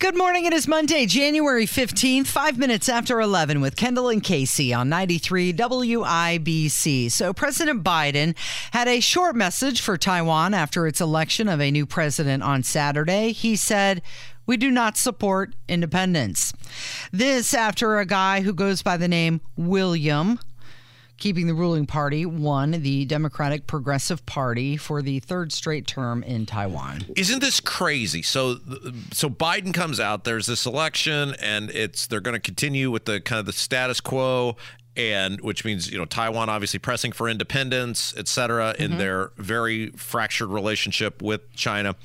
Good morning. It is Monday, January 15th, five minutes after 11 with Kendall and Casey on 93 WIBC. So, President Biden had a short message for Taiwan after its election of a new president on Saturday. He said, we do not support independence. This after a guy who goes by the name William keeping the ruling party won the Democratic Progressive Party for the third straight term in Taiwan. Isn't this crazy? So so Biden comes out, there's this election and it's they're going to continue with the kind of the status quo and which means you know Taiwan obviously pressing for independence, et cetera, in mm-hmm. their very fractured relationship with China.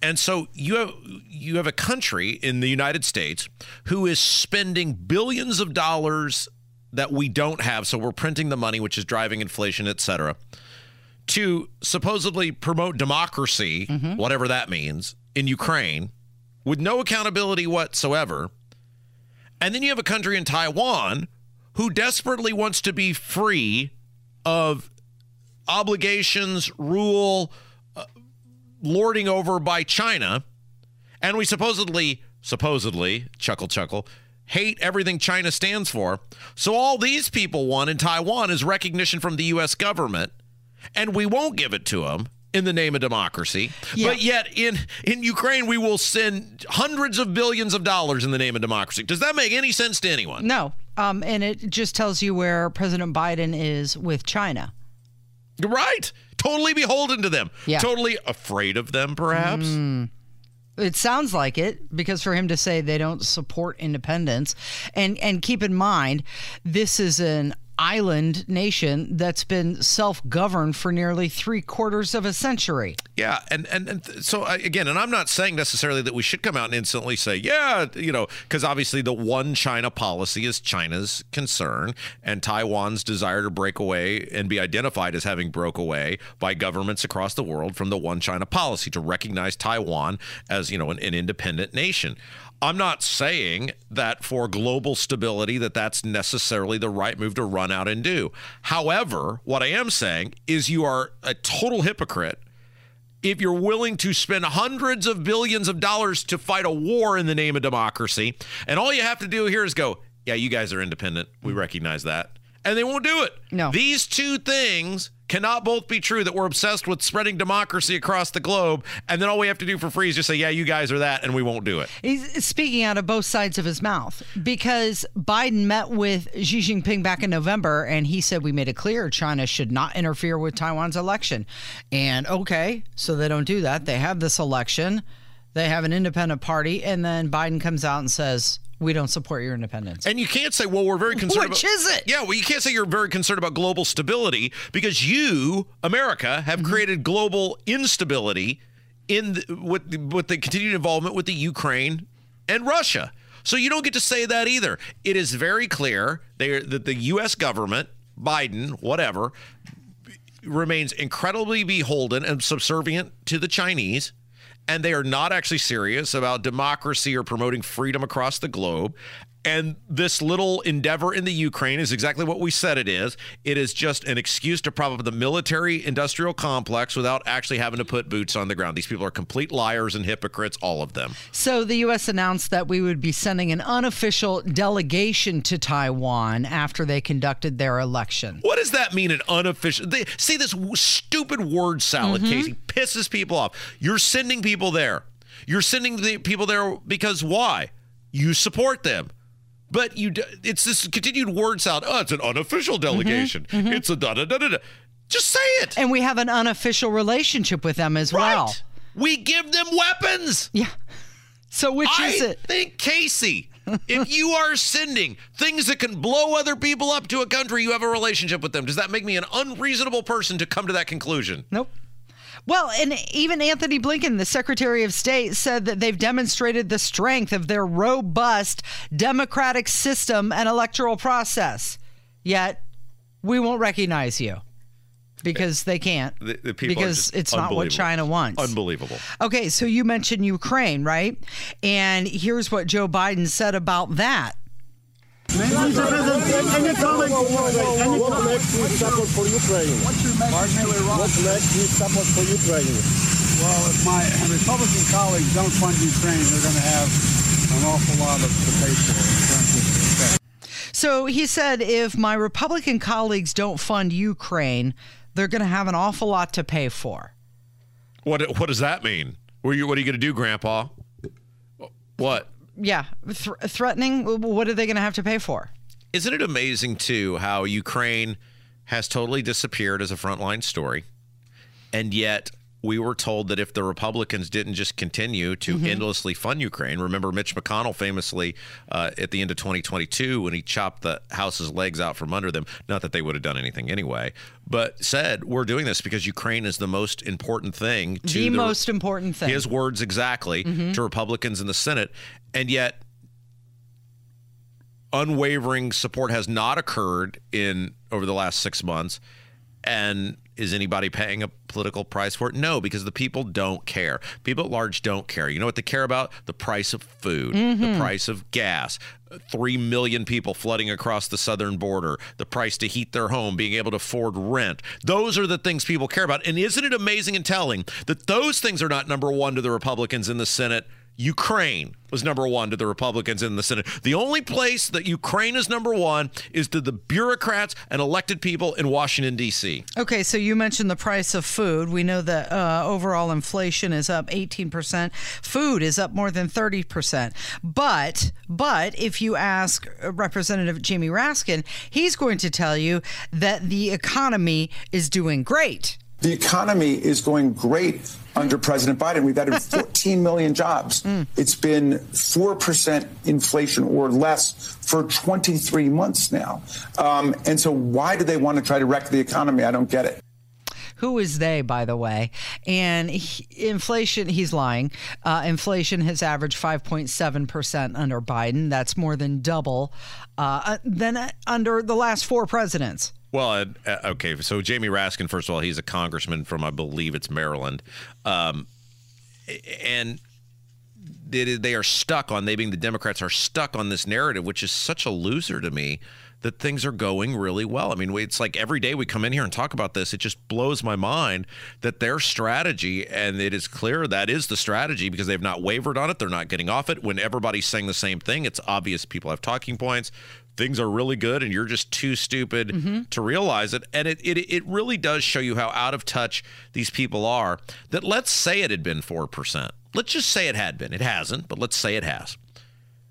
And so you have you have a country in the United States who is spending billions of dollars that we don't have, so we're printing the money, which is driving inflation, et cetera, to supposedly promote democracy, mm-hmm. whatever that means, in Ukraine, with no accountability whatsoever. And then you have a country in Taiwan who desperately wants to be free of obligations, rule, uh, lording over by China. And we supposedly, supposedly, chuckle, chuckle, hate everything China stands for. So all these people want in Taiwan is recognition from the U.S. government, and we won't give it to them in the name of democracy. Yeah. But yet in in Ukraine we will send hundreds of billions of dollars in the name of democracy. Does that make any sense to anyone? No. Um, and it just tells you where President Biden is with China. Right. Totally beholden to them. Yeah. Totally afraid of them, perhaps. Mm. It sounds like it because for him to say they don't support independence and and keep in mind this is an island nation that's been self-governed for nearly three quarters of a century. Yeah, and and, and so again, and I'm not saying necessarily that we should come out and instantly say, yeah, you know, because obviously the one China policy is China's concern, and Taiwan's desire to break away and be identified as having broke away by governments across the world from the one China policy to recognize Taiwan as you know an, an independent nation. I'm not saying that for global stability that that's necessarily the right move to run out and do. However, what I am saying is you are a total hypocrite if you're willing to spend hundreds of billions of dollars to fight a war in the name of democracy, and all you have to do here is go, yeah, you guys are independent. We recognize that. And they won't do it. No. These two things cannot both be true that we're obsessed with spreading democracy across the globe and then all we have to do for free is just say yeah you guys are that and we won't do it. He's speaking out of both sides of his mouth because biden met with xi jinping back in november and he said we made it clear china should not interfere with taiwan's election. And okay so they don't do that. They have this election. They have an independent party and then biden comes out and says we don't support your independence. And you can't say, well, we're very concerned Which about, is it? Yeah, well, you can't say you're very concerned about global stability because you, America, have mm-hmm. created global instability in the, with with the continued involvement with the Ukraine and Russia. So you don't get to say that either. It is very clear that the U.S. government, Biden, whatever, remains incredibly beholden and subservient to the Chinese and they are not actually serious about democracy or promoting freedom across the globe. And this little endeavor in the Ukraine is exactly what we said it is. It is just an excuse to prop up the military industrial complex without actually having to put boots on the ground. These people are complete liars and hypocrites, all of them. So the U.S. announced that we would be sending an unofficial delegation to Taiwan after they conducted their election. What does that mean, an unofficial? They, see, this stupid word salad, mm-hmm. Casey, pisses people off. You're sending people there. You're sending the people there because why? You support them. But you, it's this continued word salad. Oh, it's an unofficial mm-hmm. delegation. Mm-hmm, mm-hmm. It's a da da da da. Just say it. And we have an unofficial relationship with them as right. well. We give them weapons. Yeah. So which I is it? I think Casey. if you are sending things that can blow other people up to a country, you have a relationship with them. Does that make me an unreasonable person to come to that conclusion? Nope. Well, and even Antony Blinken, the Secretary of State, said that they've demonstrated the strength of their robust democratic system and electoral process. Yet, we won't recognize you because they can't. The, the because it's not what China wants. Unbelievable. Okay, so you mentioned Ukraine, right? And here's what Joe Biden said about that. Mr. President, any comment? What makes you support for Ukraine? What makes you support for Ukraine? Well, if my Republican colleagues don't fund Ukraine, they're going to have an awful lot of to pay in terms of effect. So he said if my Republican colleagues don't fund Ukraine, they're going to have an awful lot to pay for. What what does that mean? What are you what are you going to do, Grandpa? What? Yeah, th- threatening. What are they going to have to pay for? Isn't it amazing too how Ukraine has totally disappeared as a frontline story, and yet we were told that if the Republicans didn't just continue to Mm-hmm. endlessly fund Ukraine, remember Mitch McConnell famously uh, at the end of 2022 when he chopped the House's legs out from under them, not that they would have done anything anyway, but said, We're doing this because Ukraine is the most important thing to The most important thing. His words exactly Mm-hmm. to Republicans in the Senate. And yet, unwavering support has not occurred in over the last six months. And is anybody paying a political price for it? No, because the people don't care. People at large don't care. You know what they care about? The price of food, the mm-hmm. price of gas, three million people flooding across the southern border, the price to heat their home, being able to afford rent. Those are the things people care about. And isn't it amazing and telling that those things are not number one to the Republicans in the Senate? Ukraine was number one to the Republicans in the Senate. The only place that Ukraine is number one is to the bureaucrats and elected people in Washington, D.C. Okay, so you mentioned the price of food. We know that uh, overall inflation is up 18%. Food is up more than 30%. But but if you ask uh, Representative Jamie Raskin, he's going to tell you that the economy is doing great. The economy is going great under President Biden. We've added 14 million jobs. It's been 4% inflation or less for 23 months now. Um, and so, why do they want to try to wreck the economy? I don't get it. Who is they, by the way? And he, inflation, he's lying. Uh, inflation has averaged 5.7% under Biden. That's more than double uh, than uh, under the last four presidents. Well, uh, uh, okay. So Jamie Raskin, first of all, he's a congressman from, I believe it's Maryland, um, and they, they are stuck on. They being the Democrats are stuck on this narrative, which is such a loser to me. That things are going really well. I mean, it's like every day we come in here and talk about this. It just blows my mind that their strategy, and it is clear that is the strategy because they've not wavered on it. They're not getting off it. When everybody's saying the same thing, it's obvious people have talking points things are really good and you're just too stupid mm-hmm. to realize it and it, it it really does show you how out of touch these people are that let's say it had been 4% let's just say it had been it hasn't but let's say it has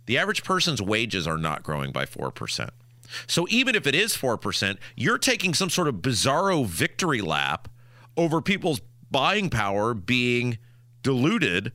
the average person's wages are not growing by 4% so even if it is 4% you're taking some sort of bizarro victory lap over people's buying power being diluted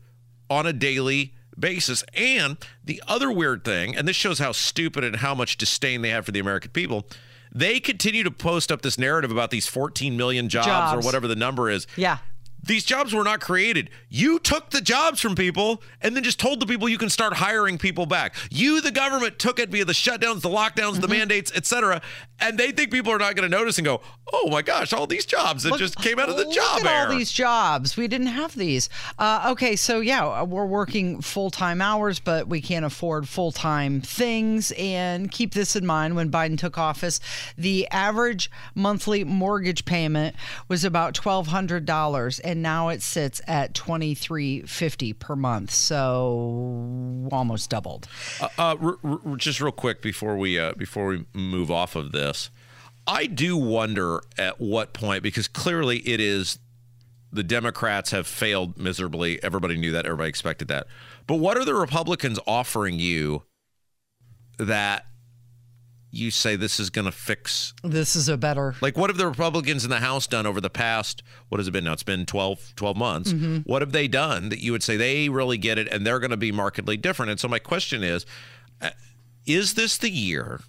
on a daily basis. And the other weird thing, and this shows how stupid and how much disdain they have for the American people, they continue to post up this narrative about these 14 million jobs, or whatever the number is. Yeah. These jobs were not created. You took the jobs from people and then just told the people you can start hiring people back. You, the government, took it via the shutdowns, the lockdowns, Mm-hmm. the mandates, etc. And they think people are not going to notice and go, "Oh my gosh, all these jobs that Look- just came out of the look job at air." all these jobs. We didn't have these. Uh, okay, so yeah, we're working full time hours, but we can't afford full time things. And keep this in mind: when Biden took office, the average monthly mortgage payment was about twelve hundred dollars, and now it sits at twenty three fifty per month. So almost doubled. Uh, r- r- just real quick before we uh, before we move off of this, I do wonder at what point because clearly it is the Democrats have failed miserably. Everybody knew that. Everybody expected that. But what are the Republicans offering you that you say this is going to fix This is a better. like, what have the Republicans in the House done over the past, what has it been now? It's been 12, 12 months. What have they done that you would say they really get it and they're going to be markedly different? And so, my question is uh, is this the year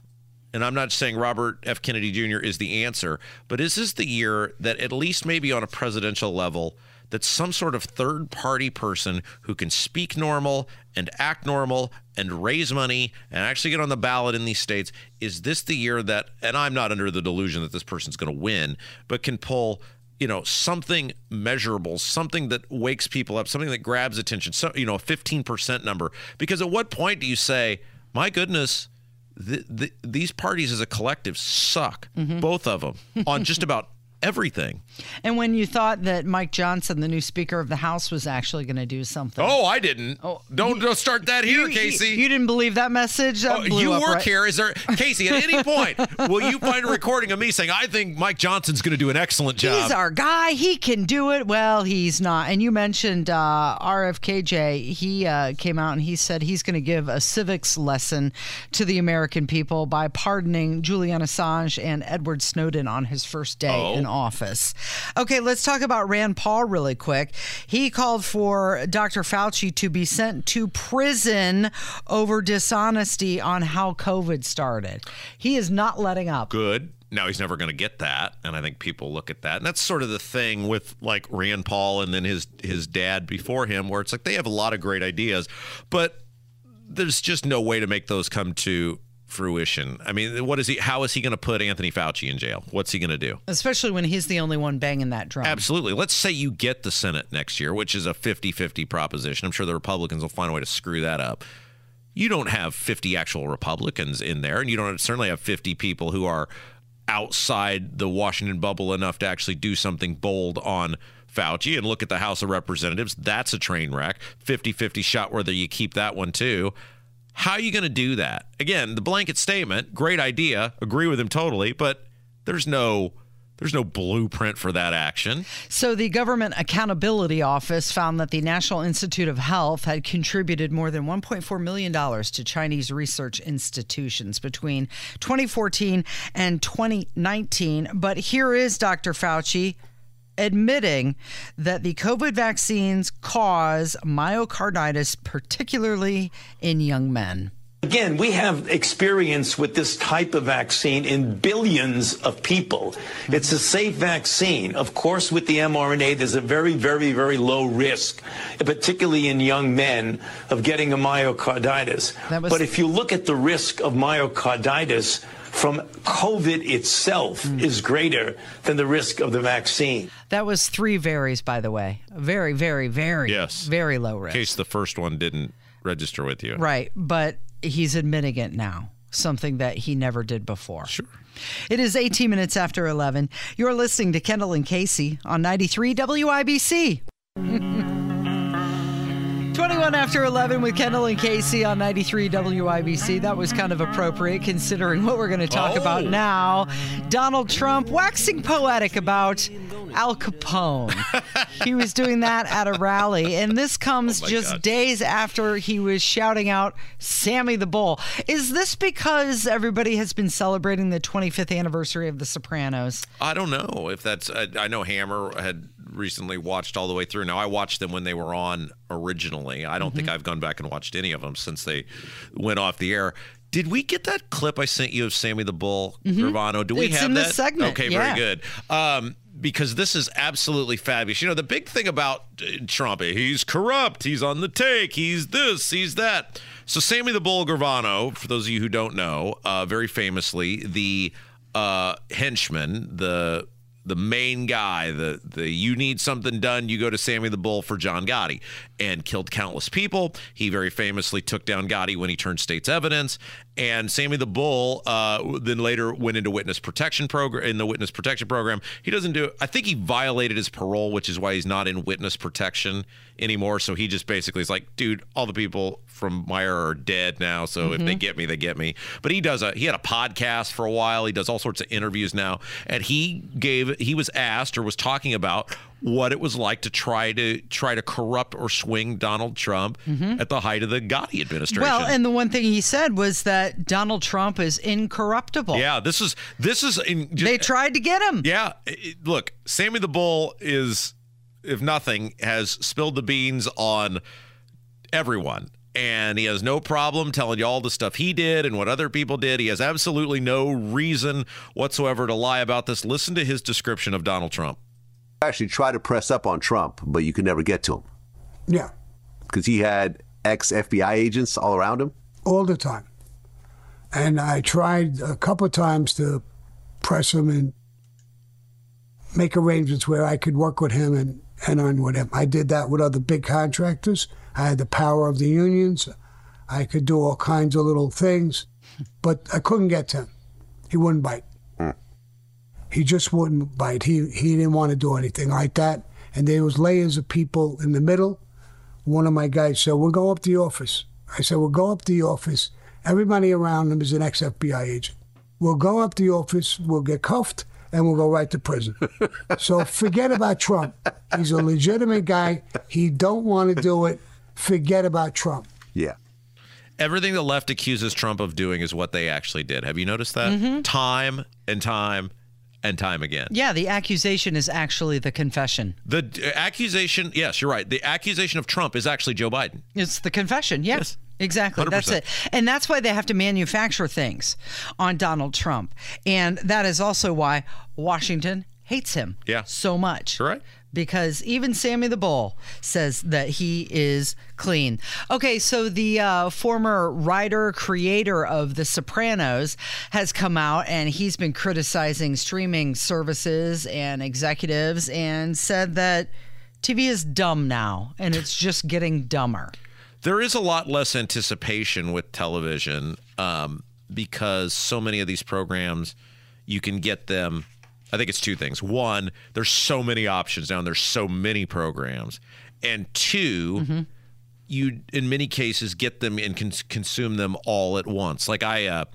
and I'm not saying Robert F. Kennedy Jr. is the answer, but is this the year that at least maybe on a presidential level, that some sort of third party person who can speak normal and act normal and raise money and actually get on the ballot in these states, is this the year that, and I'm not under the delusion that this person's going to win, but can pull you know something measurable something that wakes people up something that grabs attention so you know a 15% number? Because at what point do you say my goodness the, the, these parties as a collective suck mm-hmm. both of them on just about everything And when you thought that Mike Johnson, the new Speaker of the House, was actually going to do something. oh i didn't don't, don't start that here You- casey You, you didn't believe that message? That Oh, you work right? here. Is there, Casey? At any point, will you find a recording of me saying, "I think Mike Johnson's going to do an excellent job"? He's our guy. He can do it. Well, he's not. And you mentioned uh, RFKJ. He uh, came out and he said he's going to give a civics lesson to the American people by pardoning Julian Assange and Edward Snowden on his first day Oh. Office. Okay, let's talk about Rand Paul really quick. He called for Dr. Fauci to be sent to prison over dishonesty on how COVID started. He is not letting up. good. Now he's never going to get that, and I think people look at that, and that's sort of the thing with like Rand Paul and then his his dad before him, where it's like they have a lot of great ideas, but there's just no way to make those come to fruition. I mean, what is he? How is he going to put Anthony Fauci in jail? What's he going to do? Especially when he's the only one banging that drum. Absolutely. Let's say you get the Senate next year, which is a 50 50 proposition. I'm sure the Republicans will find a way to screw that up. You don't have 50 actual Republicans in there, and you don't certainly have 50 people who are outside the Washington bubble enough to actually do something bold on Fauci. And look at the House of Representatives. That's a train wreck. 50 50 shot whether you keep that one too. How are you going to do that? Again, the blanket statement, great idea, agree with him totally, but there's no there's no blueprint for that action. So, the Government Accountability Office found that the National Institute of Health had contributed more than $1.4 million to Chinese research institutions between 2014 and 2019. But here is Dr. Fauci admitting that the COVID vaccines cause myocarditis, particularly in young men. Again, we have experience with this type of vaccine in billions of people. It's a safe vaccine. Of course, with the mRNA, there's a very, very, very low risk, particularly in young men, of getting a myocarditis. Was- But if you look at the risk of myocarditis from COVID itself hmm. is greater than the risk of the vaccine. That was three varies, by the way. Very, very, very, Yes. very low risk. In case the first one didn't register with you. Right, but he's admitting it now, something that he never did before. Sure. It is 18 minutes after 11. You're listening to Kendall and Casey on 93 WIBC. 21 after 11 with Kendall and Casey on 93 WIBC. That was kind of appropriate considering what we're going to talk Oh. about now. Donald Trump waxing poetic about Al Capone. he was doing that at a rally, and this comes Oh just God. days after he was shouting out Sammy the Bull. Is this because everybody has been celebrating the 25th anniversary of The Sopranos? I don't know if that's. I, I know Hammer had recently watched all the way through. Now I watched them when they were on originally. I don't Mm-hmm. think I've gone back and watched any of them since they went off the air. Did we get that clip I sent you of Sammy the Bull Gravano? Do we Mm-hmm. It's have in that? this segment, Okay, yeah. very good. Um, because this is absolutely fabulous. You know, the big thing about uh, Trump, he's corrupt, he's on the take, he's this, he's that. So, Sammy the Bull Gravano, for those of you who don't know, uh, very famously, the uh, henchman, the the main guy, the the you need something done, you go to Sammy the Bull for John Gotti, and killed countless people. He very famously took down Gotti when he turned state's evidence, and Sammy the Bull uh, then later went into witness protection program in the witness protection program. He doesn't do. I think he violated his parole, which is why he's not in witness protection anymore. So he just basically is like, dude, all the people from Meyer are dead now. So if they get me, they get me. But he does a he had a podcast for a while. He does all sorts of interviews now, and he gave he was asked or was talking about what it was like to try to try to corrupt or swing Donald Trump mm-hmm. at the height of the Gotti administration. Well, and the one thing he said was that Donald Trump is incorruptible. yeah, this is this is in just, They tried to get him. Yeah, it- look, Sammy the Bull is, if nothing, has spilled the beans on everyone. and he has no problem telling you all the stuff he did and what other people did. He has absolutely no reason whatsoever to lie about this. Listen to his description of Donald Trump. Actually, try to press up on Trump, but you could never get to him Yeah, because he had ex FBI agents all around him. all the time. And I tried a couple of times to press him and make arrangements where I could work with him and, and earn with him. I did that with other big contractors. I had the power of the unions. I could do all kinds of little things, but I couldn't get to him. He wouldn't bite. He just wouldn't bite. He he didn't want to do anything like that. And there was layers of people in the middle. One of my guys said, "We'll go up to the office." I said, "We'll go up to the office. Everybody around him is an ex-FBI agent. We'll go up to the office. We'll get cuffed." And we'll go right to prison. so forget about Trump. He's a legitimate guy. He don't want to do it. Forget about Trump. Yeah. Everything the left accuses Trump of doing is what they actually did. Have you noticed that? Mm-hmm. Time and time and time again. Yeah, the accusation is actually the confession. The d- accusation, yes, you're right. The accusation of Trump is actually Joe Biden. It's the confession. Yeah. Yes. Exactly. That's 100%. it. And that's why they have to manufacture things on Donald Trump. And that is also why Washington hates him Yeah. so much. Right. Because even Sammy the Bull says that he is clean. Okay, so the uh, former writer, creator of The Sopranos has come out and he's been criticizing streaming services and executives and said that TV is dumb now and it's just getting dumber. There is a lot less anticipation with television um, because so many of these programs, you can get them. I think it's two things. One, there's so many options now, and there's so many programs. And 2 you in many cases get them and cons- consume them all at once. Like I, uh,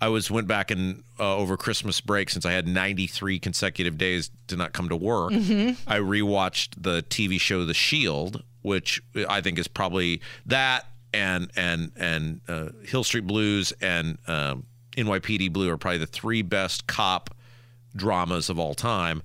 I was went back and uh, over Christmas break since I had 93 consecutive days to not come to work. I rewatched the TV show The Shield, which I think is probably that and and and uh, Hill Street Blues and um, NYPD Blue are probably the three best cop dramas of all time.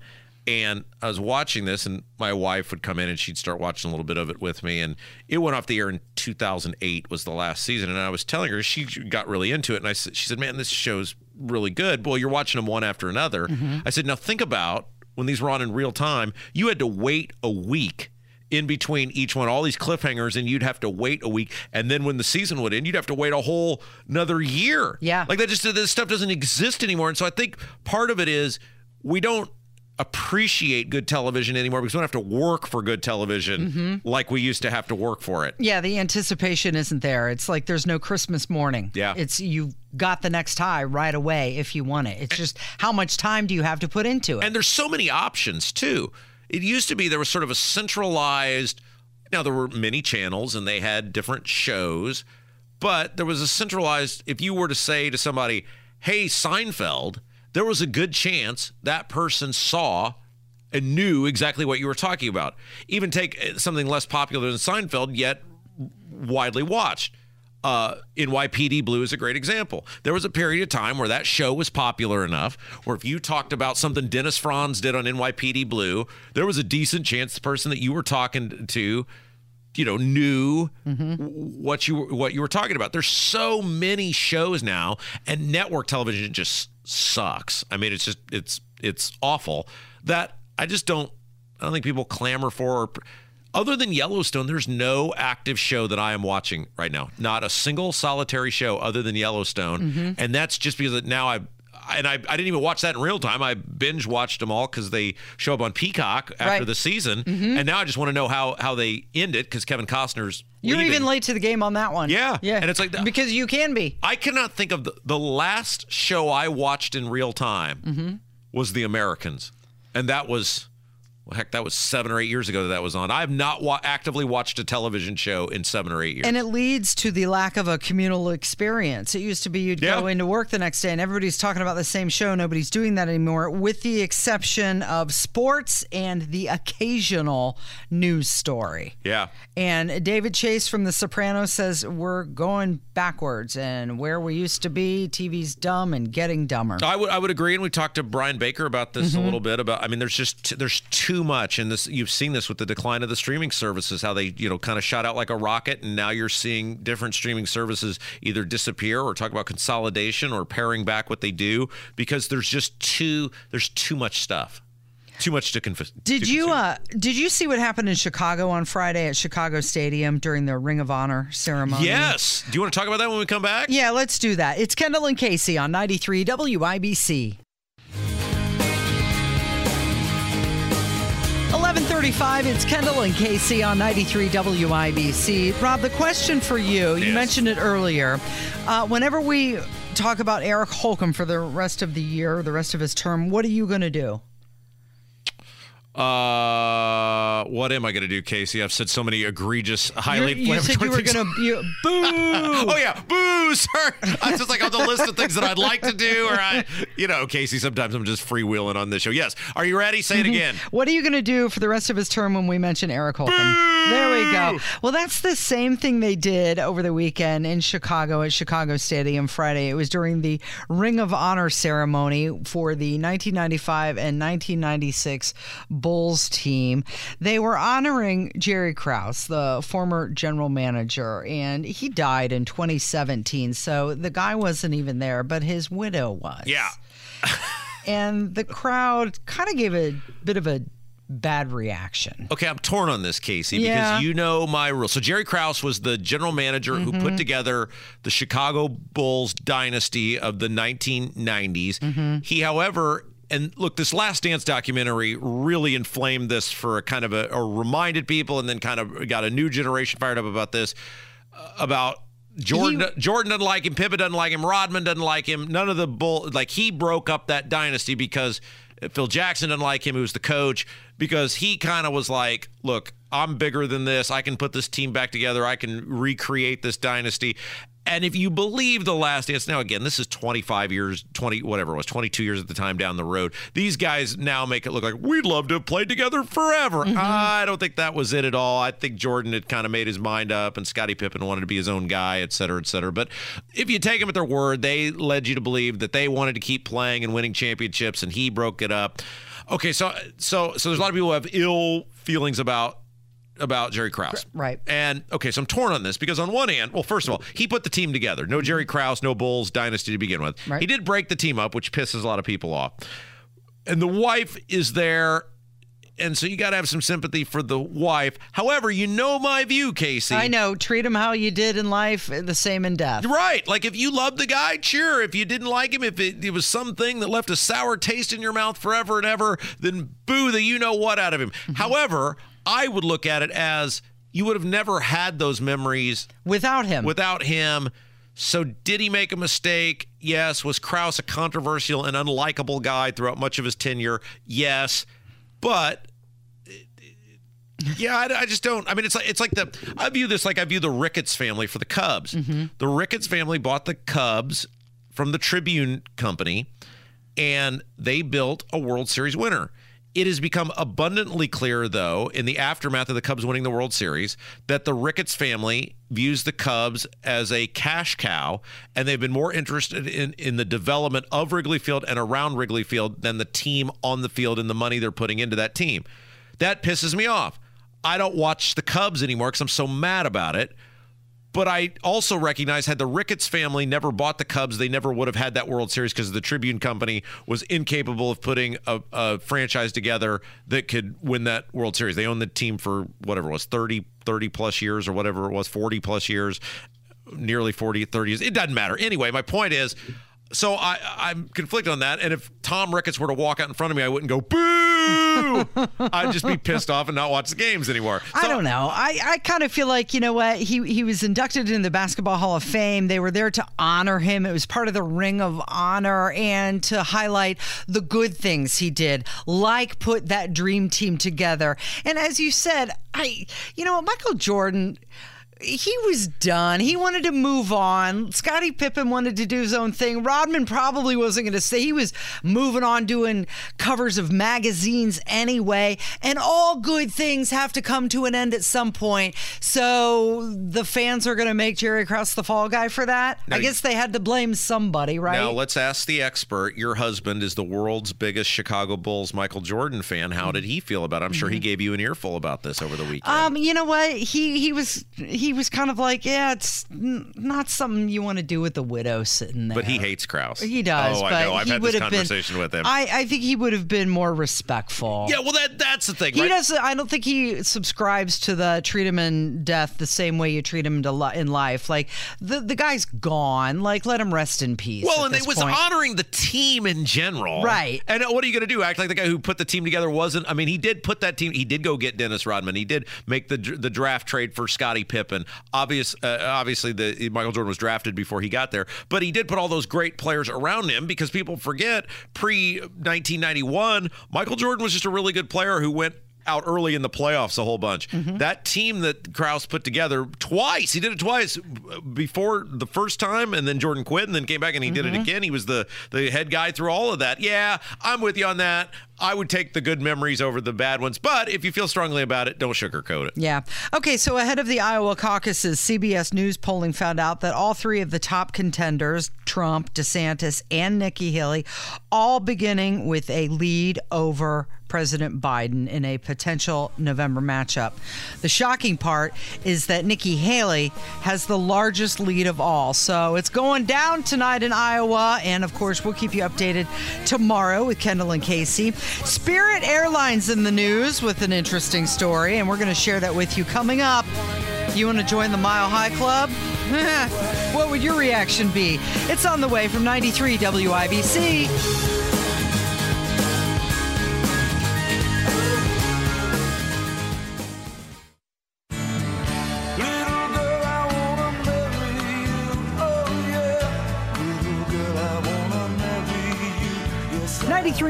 And I was watching this, and my wife would come in and she'd start watching a little bit of it with me. And it went off the air in 2008 was the last season. And I was telling her she got really into it, and I said, she said, "Man, this show's really good." Well, you're watching them one after another. Mm-hmm. I said, "Now think about when these were on in real time. You had to wait a week." In between each one, all these cliffhangers, and you'd have to wait a week. And then when the season would end, you'd have to wait a whole another year. Yeah. Like that just this stuff doesn't exist anymore. And so I think part of it is we don't appreciate good television anymore because we don't have to work for good television mm-hmm. like we used to have to work for it. Yeah, the anticipation isn't there. It's like there's no Christmas morning. Yeah. It's you got the next high right away if you want it. It's just how much time do you have to put into it? And there's so many options too. It used to be there was sort of a centralized now there were many channels and they had different shows, but there was a centralized if you were to say to somebody, "Hey, Seinfeld," there was a good chance that person saw and knew exactly what you were talking about. Even take uh, something less popular than Seinfeld, yet widely watched. Uh, NYPD Blue is a great example. There was a period of time where that show was popular enough where if you talked about something Dennis Franz did on NYPD Blue, there was a decent chance the person that you were talking to, you know, knew what you what you were talking about. There's so many shows now, and network television just sucks. I mean, it's just it's it's awful that I just don't. I don't think people clamor for. Other than Yellowstone, there's no active show that I am watching right now. Not a single solitary show other than Yellowstone, and that's just because now I. And I, I didn't even watch that in real time. I binge watched them all because they show up on Peacock after Right. the season, and now I just want to know how how they end it because Kevin Costner's. You're leaving. even late to the game on that one. Yeah. Yeah. And it's like- because you can be. I cannot think of the, the last show I watched in real time Mm-hmm. was The Americans, and that was, well, heck, that was seven or eight years ago that that was on. I have not wa- actively watched a television show in seven or eight years. And it leads to the lack of a communal experience. It used to be you'd Yeah. go into work the next day and everybody's talking about the same show. Nobody's doing that anymore, with the exception of sports and the occasional news story. yeah, And David Chase from The Sopranos says we're going backwards, and where we used to be, TV's dumb and getting dumber. I would I would agree, and we talked to Brian Baker about this Mm-hmm. a little bit about. I mean, there's just there's too too much, and this you've seen this with the decline of the streaming services, how they you know kind of shot out like a rocket, and now you're seeing different streaming services either disappear or talk about consolidation or paring back what they do because there's just too there's too much stuff, too much to confess. Did you uh, did you see what happened in Chicago on Friday at Chicago Stadium during the Ring of Honor ceremony? Yes. Do you want to talk about that when we come back? Yeah, let's do that. It's Kendall and Casey on 93 WIBC. 1135, it's Kendall and Casey on 93 WIBC. Rob, the question for you, you Yes. mentioned it earlier. Uh, whenever we talk about Eric Holcomb for the rest of the year, the rest of his term, what are you going to do? Uh, what am I going to do, Casey? I've said so many egregious, highly You- you said you were going to boo. Oh yeah, boo, sir. I just like on the list of things that I'd like to do, or I, you know, Casey. Sometimes I'm just freewheeling on this show. Yes, are you ready? Say it again. What are you going to do for the rest of his term when we mention Eric Holcomb? There we go. Well, that's the same thing they did over the weekend in Chicago at Chicago Stadium Friday. It was during the Ring of Honor ceremony for the 1995 and 1996 Bulls team. They were honoring Jerry Krause, the former general manager, and he died in 2017. So the guy wasn't even there, but his widow was Yeah. and the crowd kind of gave a bit of a bad reaction. Okay, I'm torn on this, Casey, because Yeah. you know my rule. So Jerry Krause was the general manager who Mm-hmm. put together the Chicago Bulls dynasty of the 1990s. Mm-hmm. He, however, and look, this Last Dance documentary really inflamed this for a kind of a, or reminded people, and then kind of got a new generation fired up about this, uh, about. Jordan, Jordan doesn't like him. Pippen doesn't like him. Rodman doesn't like him. None of the bull like he broke up that dynasty because Phil Jackson didn't like him, who was the coach, because he kind of was like, look, I'm bigger than this. I can put this team back together. I can recreate this dynasty. And if you believe the last dance, now again, this is 25 years, 20, whatever it was, 22 years at the time down the road. These guys now make it look like we'd love to have played together forever. Mm-hmm. I don't think that was it at all. I think Jordan had kind of made his mind up and Scottie Pippen wanted to be his own guy, et cetera, et cetera. But if you take them at their word, they led you to believe that they wanted to keep playing and winning championships and he broke it up. Okay, so so so there's a lot of people who have ill feelings about about Jerry Krause. Right. And okay, so I'm torn on this because on one hand, well, first of all, he put the team together. No Jerry Krause, no Bulls dynasty to begin with. Right. He did break the team up, which pisses a lot of people off. And the wife is there. And so you got to have some sympathy for the wife. However, you know my view, Casey. I know, treat him how you did in life, the same in death. Right. Like if you loved the guy, sure. If you didn't like him, if it, it was something that left a sour taste in your mouth forever and ever, then boo the you know what out of him. Mm-hmm. However, I would look at it as you would have never had those memories Without him. without him. So did he make a mistake? Yes. Was Krause a controversial and unlikable guy throughout much of his tenure? Yes. But yeah, I, I just don't. I mean, it's like it's like the I view this like I view the Ricketts family for the Cubs. Mm-hmm. The Ricketts family bought the Cubs from the Tribune Company, and they built a World Series winner. It has become abundantly clear, though, in the aftermath of the Cubs winning the World Series, that the Ricketts family views the Cubs as a cash cow, and they've been more interested in, in the development of Wrigley Field and around Wrigley Field than the team on the field and the money they're putting into that team. That pisses me off. I don't watch the Cubs anymore because I'm so mad about it. But I also recognize had the Ricketts family never bought the Cubs, they never would have had that World Series because the Tribune Company was incapable of putting a, a franchise together that could win that World Series. They owned the team for whatever it was 30, 30 plus years or whatever it was, 40 plus years, nearly 40, 30 years. It doesn't matter. Anyway, my point is. So I, I'm conflicted on that, and if Tom Ricketts were to walk out in front of me, I wouldn't go boo. I'd just be pissed off and not watch the games anymore. I don't know. I, I kind of feel like, you know what? He he was inducted in the Basketball Hall of Fame. They were there to honor him. It was part of the Ring of Honor and to highlight the good things he did, like put that dream team together. And as you said, I you know, Michael Jordan he was done. He wanted to move on. Scottie Pippen wanted to do his own thing. Rodman probably wasn't going to stay. He was moving on doing covers of magazines anyway. And all good things have to come to an end at some point. So the fans are going to make Jerry Krause the fall guy for that. Now I guess they had to blame somebody, right? Now let's ask the expert. Your husband is the world's biggest Chicago Bulls Michael Jordan fan. How did he feel about it? I'm sure he gave you an earful about this over the weekend. Mm-hmm. Um, you know what? He he was he was kind of like, yeah, it's n- not something you want to do with the widow sitting there. but he hates Krause. He does. Oh, but I know. I've he had this have been- conversation with him. I, I think he would have been more respectful. yeah, well, that that's the thing. He right? doesn't. I don't think he subscribes to the treat him in death the same way you treat him to li- in life. Like the the guy's gone. Like let him rest in peace. Well, and it was point. honoring the team in general. Right. And uh, what are you going to do? Act like the guy who put the team together wasn't. I mean, he did put that team. He did go get Dennis Rodman. He did make the the draft trade for Scottie Pippen. Obvious, uh, obviously, the Michael Jordan was drafted before he got there, but he did put all those great players around him because people forget pre 1991, Michael Jordan was just a really good player who went out early in the playoffs a whole bunch. Mm-hmm. That team that Krause put together twice, he did it twice before the first time, and then Jordan quit and then came back and he did Mm-hmm. it again. He was the the head guy through all of that. Yeah, I'm with you on that. I would take the good memories over the bad ones, but if you feel strongly about it, don't sugarcoat it. Yeah. Okay. So ahead of the Iowa caucuses, CBS News polling found out that all three of the top contenders, Trump, DeSantis, and Nikki Haley, all beginning with a lead over President Biden in a potential November matchup. The shocking part is that Nikki Haley has the largest lead of all. So it's going down tonight in Iowa. And of course, we'll keep you updated tomorrow with Kendall and Casey. Spirit Airlines in the news with an interesting story. And we're going to share that with you coming up. You want to join the Mile High Club? what would your reaction be? It's on the way from 93 WIBC.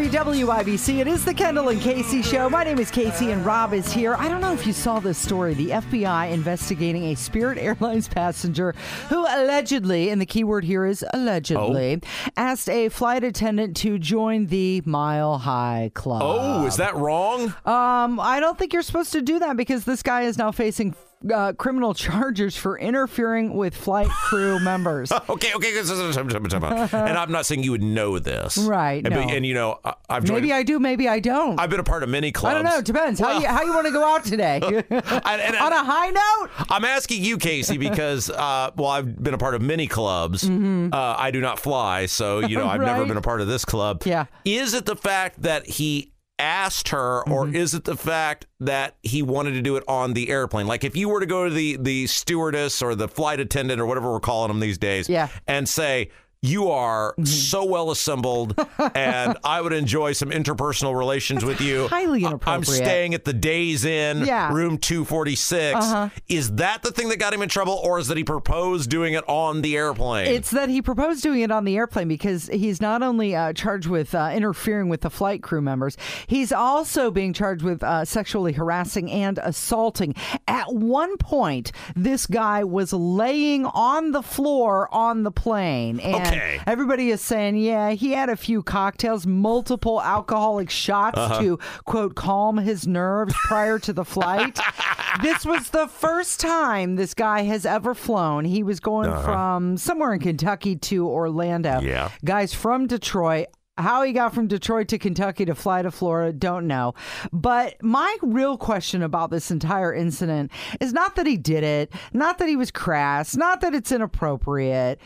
930 WIBC. It is the Kendall and Casey show. My name is Casey and Rob is here. I don't know if you saw this story. The FBI investigating a Spirit Airlines passenger who allegedly, and the key word here is allegedly, oh. asked a flight attendant to join the Mile High Club. Oh, is that wrong? Um, I don't think you're supposed to do that because this guy is now facing uh, criminal charges for interfering with flight crew members. Okay, okay. and I'm not saying you would know this, Right, And, no. and you know, I- I've joined, Maybe I do, maybe I don't. I've been a part of many clubs. I don't know. It depends. how you how you want to go out today? I- and- On a high note. I'm asking you, Casey, because uh, well, I've been a part of many clubs. Uh, I do not fly, so you know I've never Mm-hmm. Been a part of this club. Yeah. Is it the fact that he asked her, Mm-hmm. or is it the fact that he wanted to do it on the airplane? Like if you were to go to the the stewardess or the flight attendant or whatever we're calling them these days, Yeah. And say. You are so well assembled, and I would enjoy some interpersonal relations with you. highly I- I'm staying at the Days Inn, Yeah. Uh-huh. room 246. Is that the thing that got him in trouble, or is that he proposed doing it on the airplane? It's that he proposed doing it on the airplane because he's not only uh, charged with uh, interfering with the flight crew members, he's also being charged with uh, sexually harassing and assaulting. At one point, this guy was laying on the floor on the plane. And Okay. Everybody is saying, yeah, he had a few cocktails, multiple alcoholic shots Uh-huh. to, quote, calm his nerves prior to the flight. this was the first time this guy has ever flown. He was going from somewhere in Kentucky to Orlando. Yeah. Guys from Detroit. How he got from Detroit to Kentucky to fly to Florida, don't know. But my real question about this entire incident is not that he did it, not that he was crass, not that it's inappropriate.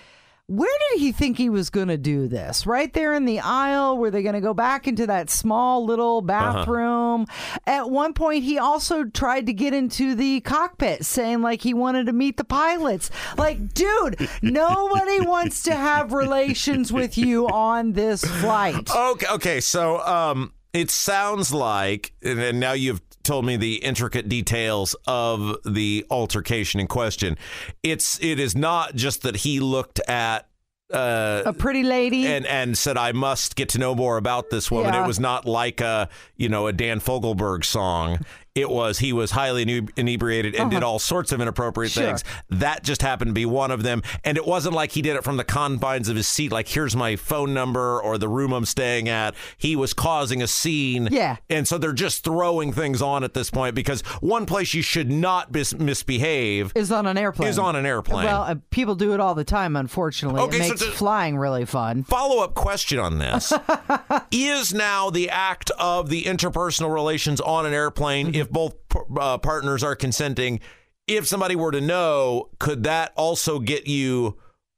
Where did he think he was going to do this? Right there in the aisle? Were they going to go back into that small little bathroom? At one point, he also tried to get into the cockpit, saying like he wanted to meet the pilots. Like, dude, nobody wants to have relations with you on this flight. okay. Okay. So, um, it sounds like, and and now you've told me the intricate details of the altercation in question. It's it is not just that he looked at. Uh, A pretty lady. and and said I must get to know more about this woman. Yeah. It was not like a you know a Dan Fogelberg song. It was he was highly ine- inebriated and did all sorts of inappropriate Uh-huh. Sure. things. That just happened to be one of them. And it wasn't like he did it from the confines of his seat, like, here's my phone number or the room I'm staying at. He was causing a scene. Yeah. And so they're just throwing things on at this point because one place you should not mis- misbehave Is on an airplane. is on an airplane. Well, uh, people do it all the time. Unfortunately, Okay, it so makes flying really fun. Follow up question on this Is now the act of the interpersonal relations on an airplane, if both uh, partners are consenting, if somebody were to know, could that also get you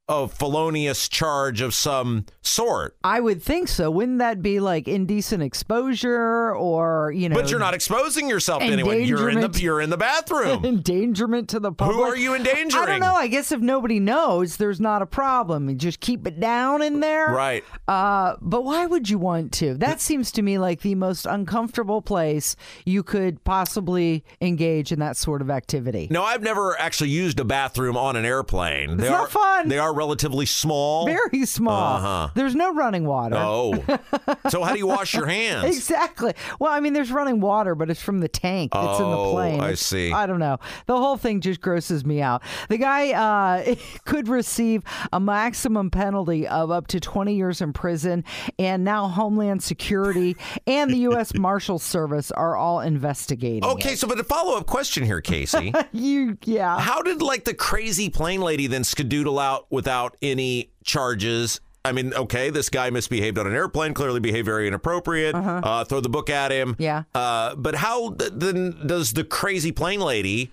a felonious charge of some sort? I would think so. Wouldn't that be like indecent exposure or you know? But you're not exposing yourself to anyone. You're in the you're in the bathroom. endangerment to the public. Who are you endangering? I don't know. I guess if nobody knows, there's not a problem. You just keep it down in there. Right. Uh, but why would you want to? That seems to me like the most uncomfortable place you could possibly engage in that sort of activity. No, I've never actually used a bathroom on an airplane. They not are fun. They are relatively small. Very small. Uh-huh. There's no running water. Oh. so how do you wash your hands? Exactly. Well, I mean, there's running water, but it's from the tank that's in the Oh, plane. I It's- see. I don't know. The whole thing just grosses me out. The guy uh, could receive a maximum penalty of up to 20 years in prison, and now Homeland Security and the U.S. Marshal Service are all investigating. Okay, so but a follow up question here, Casey. you, yeah. How did like the crazy plane lady then skedoodle out without any charges? I mean, okay, this guy misbehaved on an airplane, clearly behaved very inappropriate. uh throw the book at him. Uh-huh. Yeah. Uh, but how th- then does the crazy plane lady?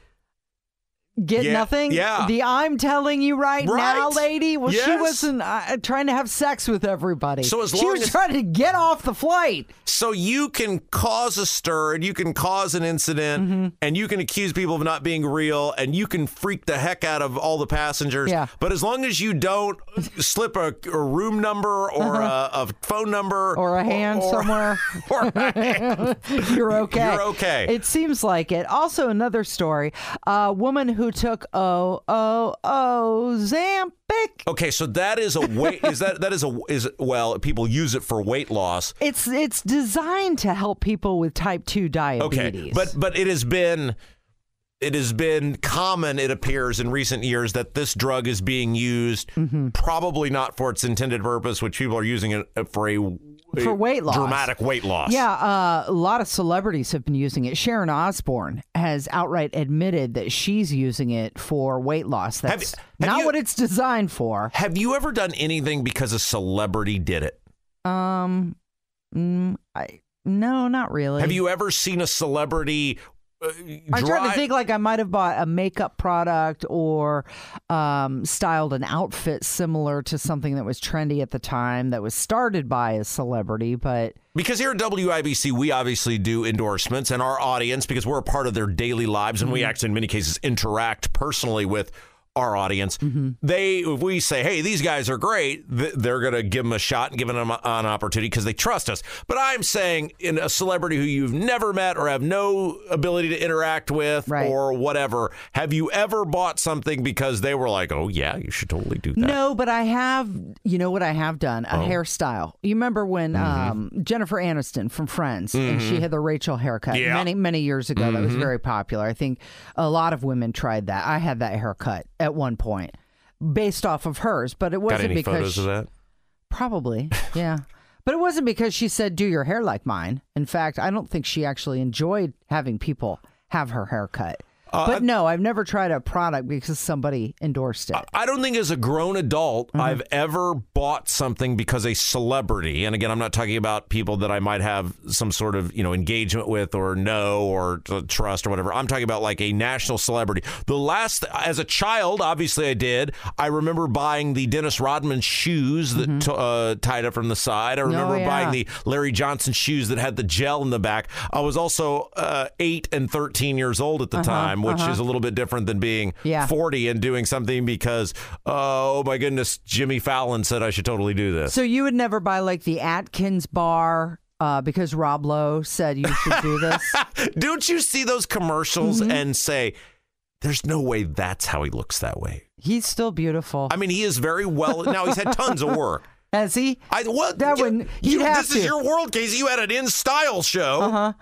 Get Yeah, nothing. yeah. The I'm telling you right, now, lady. Well, she wasn't uh, trying to have sex with everybody. So as long she was as- trying to get off the flight. So you can cause a stir and you can cause an incident Mm-hmm. and you can accuse people of not being real and you can freak the heck out of all the passengers. Yeah. But as long as you don't slip a, a room number or a, a phone number Uh-huh. or a hand or- somewhere. or a hand, You're okay. You're okay. It seems like it. Also, another story: a woman who took oh oh oh Zampic. Okay, so that is a weight. Is that that is a is well? People use it for weight loss. It's it's designed to help people with type two diabetes. Okay, but but it has been it has been common. It appears in recent years that this drug is being used Mm-hmm. probably not for its intended purpose, which people are using it for a For weight loss. dramatic weight loss. Yeah, uh, a lot of celebrities have been using it. Sharon Osbourne has outright admitted that she's using it for weight loss. Have- That's have not you- what it's designed for. Have you ever done anything because a celebrity did it? Um, mm, I no, not really. Have you ever seen a celebrity? Uh, I'm trying to think like I might have bought a makeup product or um, styled an outfit similar to something that was trendy at the time that was started by a celebrity, but Because here at WIBC, we obviously do endorsements, and our audience, because we're a part of their daily lives, and we actually, in many cases, interact personally with our audience. Mm-hmm. They, if we say, "Hey, these guys are great," th- they're going to give them a shot and give them a- an opportunity because they trust us. But I'm saying, in a celebrity who you've never met or have no ability to interact with Right. or whatever, have you ever bought something because they were like, "Oh yeah, you should totally do that"? no, but I have, you know what I have done? A oh. hairstyle. You remember when mm-hmm. um, Jennifer Aniston from Friends and she mm-hmm. had the Rachel haircut Yeah. many, many years ago? That was very popular. I think a lot of women tried that. I had that haircut at one point based off of hers, but it wasn't any because photos of that? Probably, yeah. but it wasn't because she said, do your hair like mine. In fact, I don't think she actually enjoyed having people have her hair cut. Uh, but no, I've never tried a product because somebody endorsed it. I don't think as a grown adult Mm-hmm. I've ever bought something because a celebrity, and again, I'm not talking about people that I might have some sort of you know engagement with or know or trust or whatever. I'm talking about like a national celebrity. The last, as a child, obviously I did. I remember buying the Dennis Rodman shoes that t- uh, tied up from the side. I remember Mm-hmm. Oh, yeah. buying the Larry Johnson shoes that had the gel in the back. I was also uh, eight and 13 years old at the time, which is a little bit different than being Uh-huh, Yeah. 40 and doing something because, oh my goodness, Jimmy Fallon said I should totally do this. so you would never buy like the Atkins bar uh, because Rob Lowe said you should do this? Don't you see those commercials Mm-hmm. and say, there's no way that's how he looks that way? He's still beautiful. I mean, he is very well. Now, he's had tons of work. Has he? I what That you- wouldn't- you- have this is your world, Casey. You had an in style show. Uh-huh.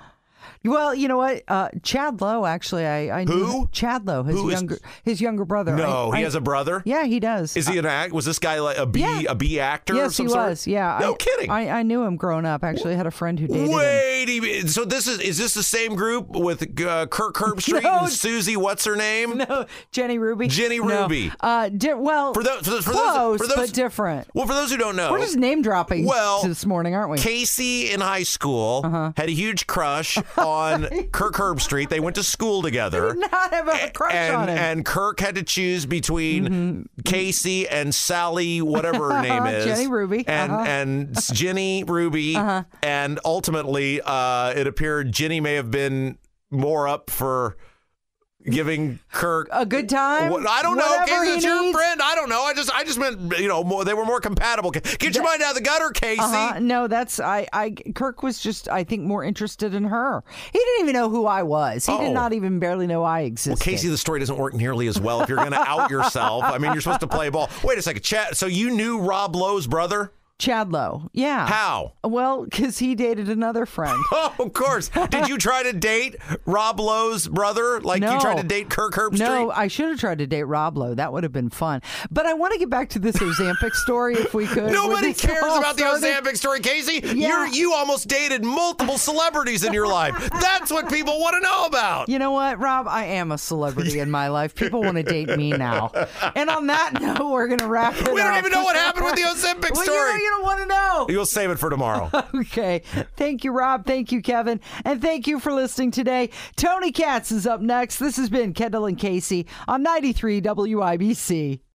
Well, you know what? Uh, Chad Lowe, actually, I, I knew Who? Chad Lowe, his Who is- younger his younger brother. No, I- he I- has a brother. Yeah, he does. Is he an act? Was this guy like a B Yeah. a B actor? of Yes, some he sort? was. Yeah, No I, kidding. I, I knew him growing up. Actually, I had a friend who dated him. Wait, he- so this is is this the same group with uh, Kirk Herbstreit No. and Susie? What's her name? No, Jenny Ruby. Jenny No. Ruby. Uh, di- well, For those- for those- for close, those- for those- but different. Well, for those who don't know, We're just name dropping Well, this morning, aren't we? Casey in high school Uh-huh. had a huge crush on Kirk Herbstreit. They went to school together. Did not have a crush and, on him. Mm-hmm. and Kirk had to choose between Casey and Sally, whatever her name is, Jenny Ruby. and Uh-huh. and Jenny Ruby, and ultimately, uh, it appeared Jenny may have been more up for giving Kirk a good time. What- I don't know. Casey, it's your friend. I don't know. I just I just meant you know more, they were more compatible. Get your mind out of the gutter, Casey. Uh-huh. No, that's I. I Kirk was just I think more interested in her. He didn't even know who I was. He Oh. did not even barely know I existed. Well, Casey, the story doesn't work nearly as well if you're going to out yourself. I mean, you're supposed to play ball. Wait a second, Chad. So you knew Rob Lowe's brother? Chad Lowe. Yeah. How? Well, because he dated another friend. Oh, of course. Did you try to date Rob Lowe's brother? Like you tried to date Kirk Herbstreit? No, I should have tried to date Rob Lowe. That would have been fun. But I want to get back to this Ozempic story if we could. Nobody cares about the started. Ozempic story, Casey. Yeah. You're, you almost dated multiple celebrities in your life. That's what people want to know about. You know what, Rob? I am a celebrity in my life. People want to date me now. And on that note, we're going to wrap it up. We don't even know what happened with the Ozempic well, story. You, know, you don't want to know. You'll save it for tomorrow. Okay. Thank you, Rob. Thank you, Kevin. And thank you for listening today. Tony Katz is up next. This has been Kendall and Casey on 93 WIBC.